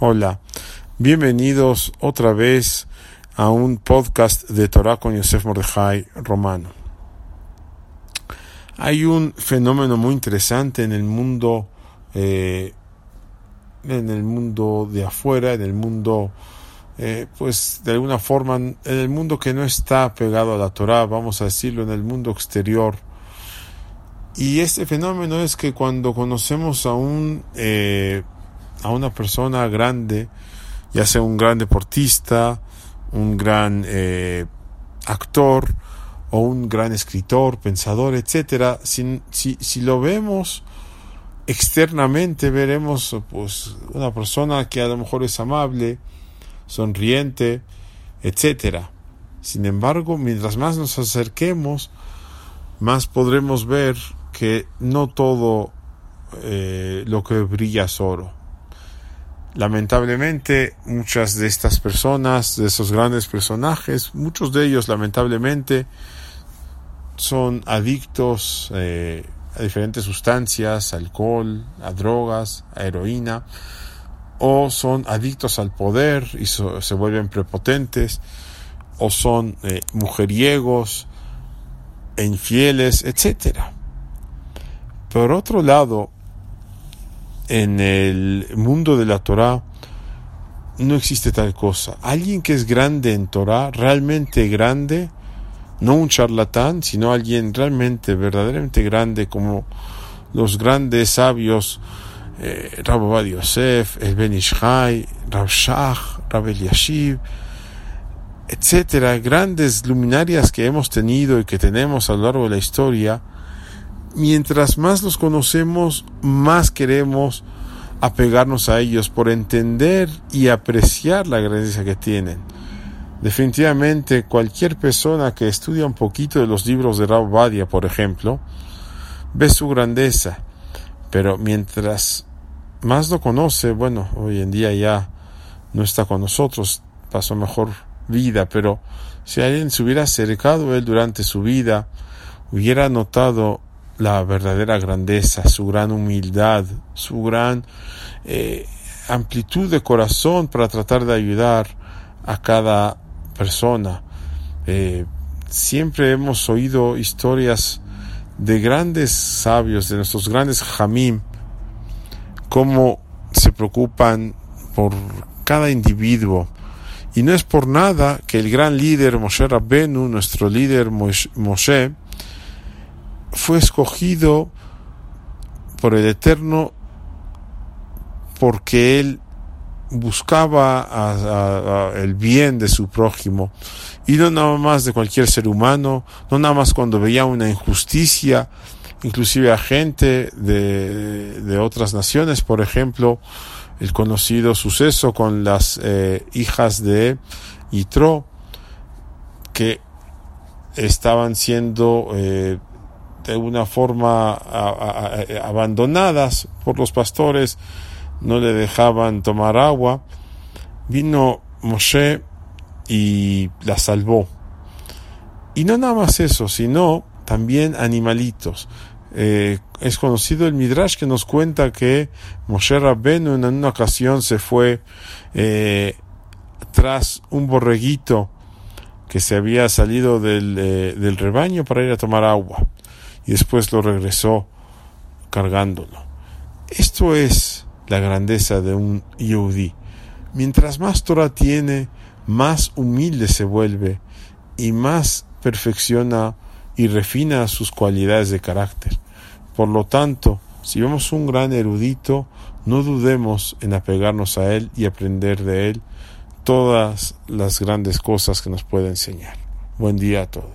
Hola, bienvenidos otra vez a un podcast de Torah con Yosef Mordejai Romano. Hay un fenómeno muy interesante en el mundo, eh, en el mundo de afuera, en el mundo, eh, pues de alguna forma, en el mundo que no está pegado a la Torah, vamos a decirlo, en el mundo exterior. Y este fenómeno es que cuando conocemos a un eh, a una persona grande, ya sea un gran deportista, un gran eh, actor o un gran escritor, pensador, etcétera, si, si, si, lo vemos externamente, veremos pues una persona que a lo mejor es amable, sonriente, etcétera. Sin embargo, mientras más nos acerquemos, más podremos ver que no todo eh, lo que brilla es oro. Lamentablemente, muchas de estas personas, de esos grandes personajes, muchos de ellos lamentablemente son adictos eh, a diferentes sustancias, alcohol, a drogas, a heroína, o son adictos al poder y se vuelven prepotentes, o son eh, mujeriegos infieles, etc. Por otro lado, en el mundo de la Torah no existe tal cosa. Alguien que es grande en Torah, realmente grande, no un charlatán, sino alguien realmente, verdaderamente grande, como los grandes sabios, eh, Rabbi Yosef, el Ben Ishai, Rab Shach, Rab Yashiv, etcétera, grandes luminarias que hemos tenido y que tenemos a lo largo de la historia, mientras más los conocemos, más queremos apegarnos a ellos por entender y apreciar la grandeza que tienen. Definitivamente cualquier persona que estudia un poquito de los libros de Rav Badia, por ejemplo, ve su grandeza, pero mientras más lo conoce, bueno, hoy en día ya no está con nosotros, pasó mejor vida, pero si alguien se hubiera acercado a él durante su vida, hubiera notado la verdadera grandeza, su gran humildad, su gran eh, amplitud de corazón para tratar de ayudar a cada persona. Eh, siempre hemos oído historias de grandes sabios, de nuestros grandes jamim, cómo se preocupan por cada individuo. Y no es por nada que el gran líder Moshe Rabbenu, nuestro líder Moshe, fue escogido por el Eterno porque él buscaba el bien de su prójimo. Y no nada más de cualquier ser humano, no nada más cuando veía una injusticia, inclusive a gente de, otras naciones, por ejemplo, el conocido suceso con las eh, hijas de Yitro, que estaban siendo eh, de una forma abandonadas por los pastores, no le dejaban tomar agua, vino Moshe y la salvó. Y no nada más eso, sino también animalitos. Eh, es conocido el Midrash que nos cuenta que Moshe Rabbenu en una ocasión se fue eh, tras un borreguito que se había salido del, eh, del rebaño para ir a tomar agua y después lo regresó cargándolo. Esto es la grandeza de un Yehudi. Mientras más Torah tiene, más humilde se vuelve y más perfecciona y refina sus cualidades de carácter. Por lo tanto, si vemos un gran erudito, no dudemos en apegarnos a él y aprender de él todas las grandes cosas que nos puede enseñar. Buen día a todos.